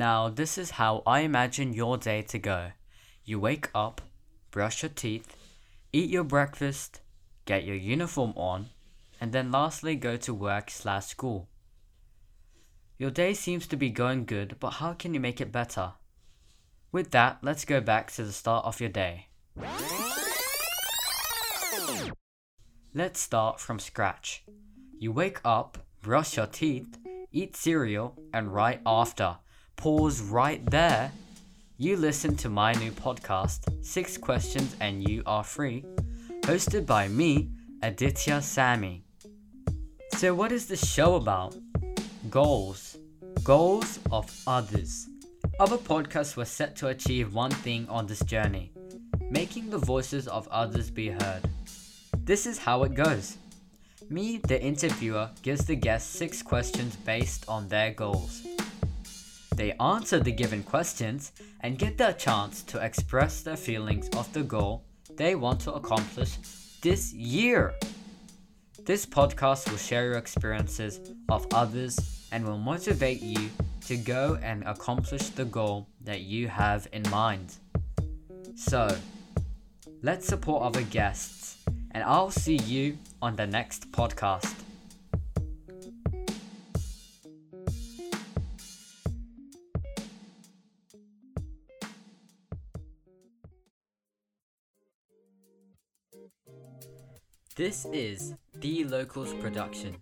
Now, this is how I imagine your day to go. You wake up, brush your teeth, eat your breakfast, get your uniform on, and then lastly go to work slash school. Your day seems to be going good, but how can you make it better? With that, let's go back to the start of your day. Let's start from scratch. You wake up, brush your teeth, eat cereal, and right after, pause right there. You listen to my new podcast, Six Questions and You Are Free, hosted by me, Aditya Samy. So, what is this show about? Goals. Goals of others. Other podcasts were set to achieve one thing on this journey making the voices of others be heard. This is how it goes. Me, the interviewer, gives the guests six questions based on their goals. They answer the given questions and get the chance to express their feelings of the goal they want to accomplish this year. This podcast will share your experiences of others and will motivate you to go and accomplish the goal that you have in mind. So, let's support other guests, and I'll see you on the next podcast. This is The Locals Production.